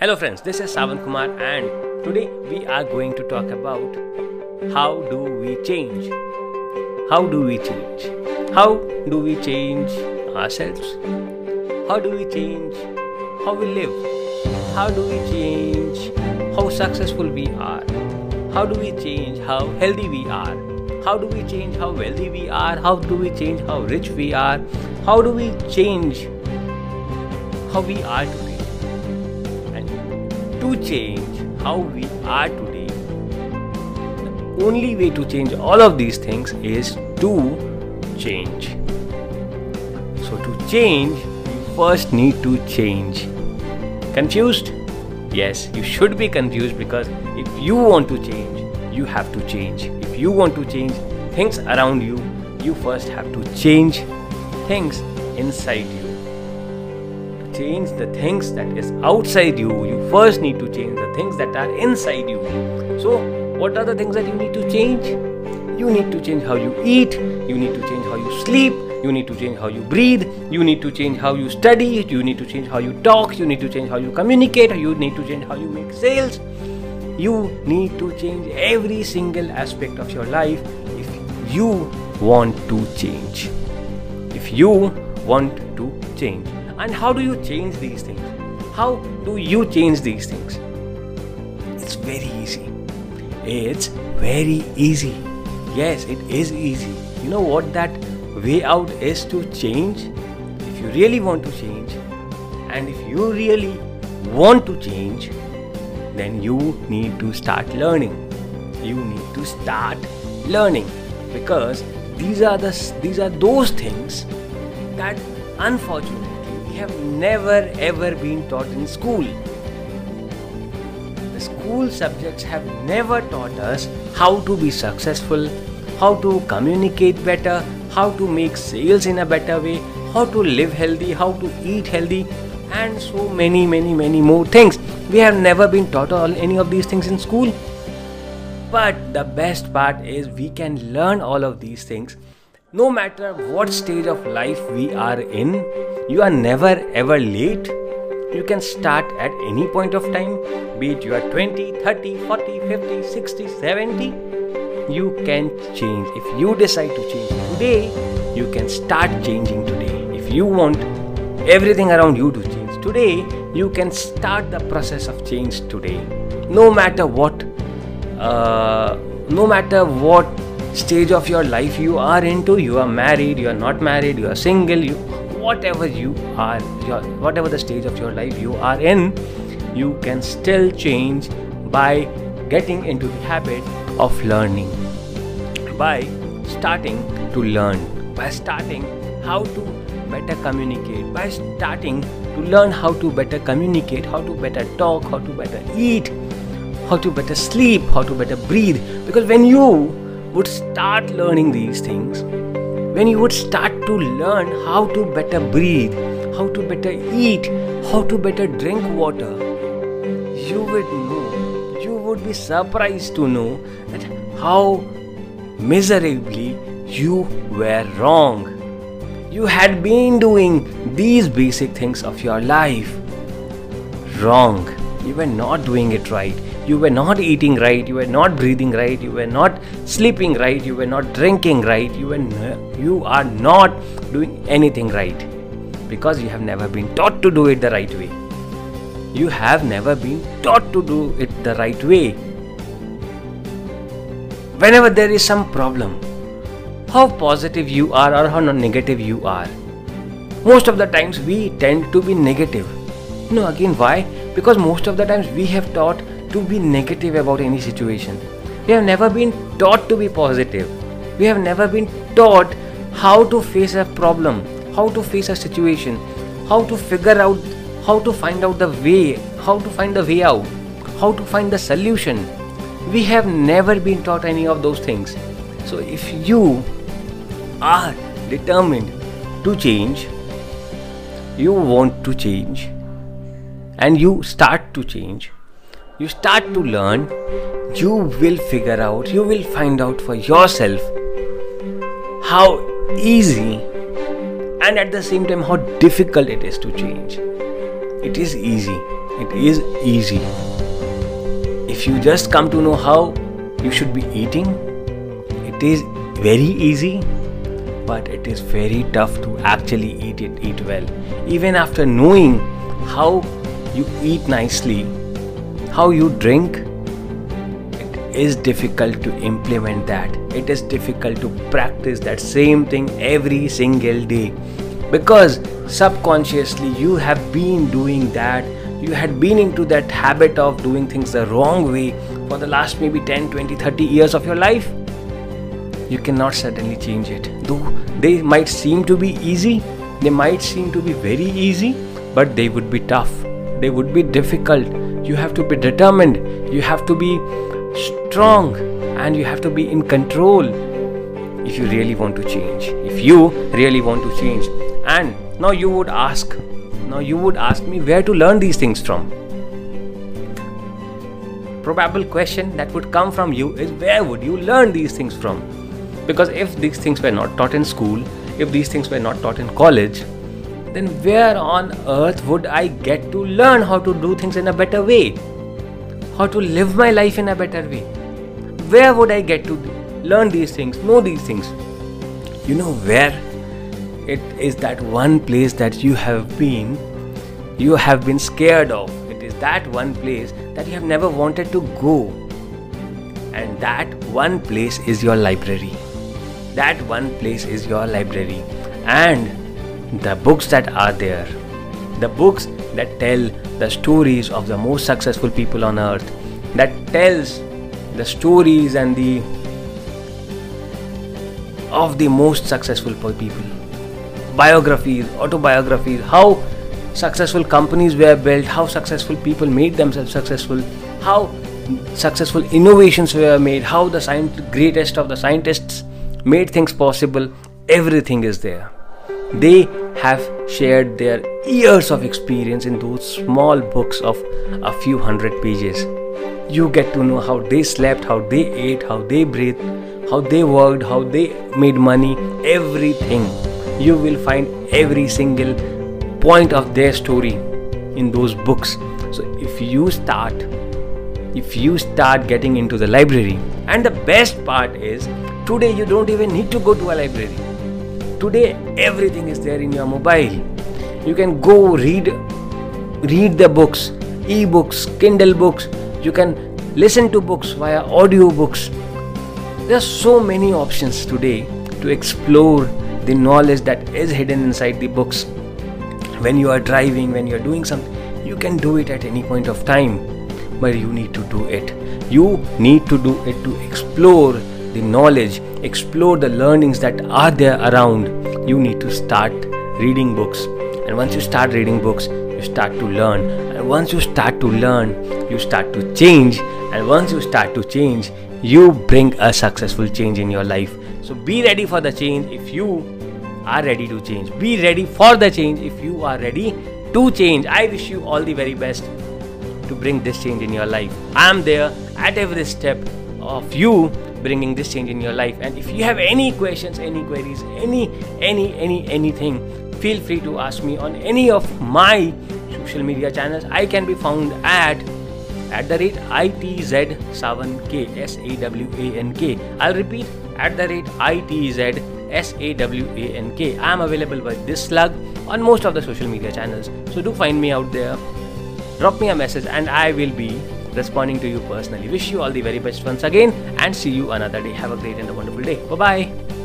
Hello, friends, this is Sawan Kumar, and today we are going to talk about how do we change? How do we change? How do we change ourselves? How do we change how we live? How do we change how successful we are? How do we change how healthy we are? How do we change how wealthy we are? How do we change how rich we are? How do we change how we are today? To change how we are today, the only way to change all of these things is to change. So, to change, you first need to change. Confused? Yes, you should be confused because if you want to change, you have to change. If you want to change things around you, you first have to change things inside you. Change the things that is outside you, you first need to change the things that are inside you. So, what are the things that you need to change? You need to change how you eat, you need to change how you sleep, you need to change how you breathe, you need to change how you study, you need to change how you talk, you need to change how you communicate, you need to change how you make sales. You need to change every single aspect of your life if you want to change. If you want to change. And how do you change these things? How do you change these things? It's very easy. It's very easy. Yes, it is easy. You know what that way out is to change? If you really want to change, and if you really want to change, then you need to start learning. You need to start learning because these are the these are those things that unfortunately have never ever been taught in school. The school subjects have never taught us how to be successful, how to communicate better, how to make sales in a better way, how to live healthy, how to eat healthy, and so many, many, many more things. We have never been taught all any of these things in school. But the best part is we can learn all of these things no matter what stage of life we are in. You are never ever late. You can start at any point of time, be it you are 20, 30, 40, 50, 60, 70. You can change. If you decide to change today, you can start changing today. If you want everything around you to change today, you can start the process of change today. No matter what uh, no matter what stage of your life you are into you are married you are not married you are single you whatever you are your, whatever the stage of your life you are in you can still change by getting into the habit of learning by starting to learn by starting how to better communicate by starting to learn how to better communicate how to better talk how to better eat how to better sleep, how to better breathe. Because when you would start learning these things, when you would start to learn how to better breathe, how to better eat, how to better drink water, you would know, you would be surprised to know that how miserably you were wrong. You had been doing these basic things of your life wrong. You were not doing it right you were not eating right you were not breathing right you were not sleeping right you were not drinking right you were you are not doing anything right because you have never been taught to do it the right way. You have never been taught to do it the right way. Whenever there is some problem how positive you are or how negative you are most of the times we tend to be negative. Know again why? Because most of the times we have taught to be negative about any situation. We have never been taught to be positive. We have never been taught how to face a problem, how to face a situation, how to figure out, how to find out the way, how to find the way out, how to find the solution. We have never been taught any of those things. So if you are determined to change, you want to change, and you start to change, you start to learn, you will figure out, you will find out for yourself how easy and at the same time how difficult it is to change. it is easy. It is easy. If you just come to know how you should be eating, it is very easy, but it is very tough to actually eat it, eat well. Even after knowing how you eat nicely, how you drink, it is difficult to implement that. It is difficult to practice that same thing every single day. Because subconsciously you have been doing that. You had been into that habit of doing things the wrong way for the last maybe 10 20 30 years of your life. You cannot suddenly change it. Though they might seem to be easy they might seem to be very easy but they would be tough. They would be difficult you have to be determined. You have to be strong and you have to be in control if you really want to change. If you really want to change. And now you would ask now you would ask me where to learn these things from. Probable question that would come from you is where would you learn these things from? Because if these things were not taught in school if these things were not taught in college then where on earth would i get to learn how to do things in a better way? How to live my life in a better way? Where would i get to learn these things know these things? You know where it is that one place that you have been you have been scared of. It is that one place that you have never wanted to go. And that one place is your library. That one place is your library. And the books that are there the books that tell the stories of the most successful people on earth that tells the stories and the of the most successful people biographies, autobiographies, how successful companies were built, how successful people made themselves successful, how successful innovations were made, how the greatest of the scientists made things possible. Everything is there. They have shared their years of experience in those small books of a few hundred pages. You get to know how they slept, how they ate, how they breathed, how they worked, how they made money, everything. You will find every single point of their story in those books. So if you start if you start getting into the library and the best part is today you don't even need to go to a library today everything is there in your mobile you can go read read the books e-books kindle books you can listen to books via audio books there are so many options today to explore the knowledge that is hidden inside the books. When you are driving, when you are doing something, you can do it at any point of time, but you need to do it. You need to do it to explore the knowledge, explore the learnings that are there around. You need to start reading books, and once you start reading books, you start to learn, and once you start to learn, you start to change, and once you start to change, you bring a successful change in your life so be ready for the change if you are ready to change. Be ready for the change if you are ready to change. I wish you all the very best to bring this change in your life. I am there at every step of you bringing this change in your life. And if you have any questions, any queries, any, any, any, anything, feel free to ask me on any of my social media channels. I can be found at at the rate ITZ7K S A W A N K. I'll repeat at the rate ITZ S A W A N K. I am available by this slug on most of the social media channels. So do find me out there. Drop me a message and I will be responding to you personally. Wish you all the very best once again and see you another day. Have a great and a wonderful day. Bye bye.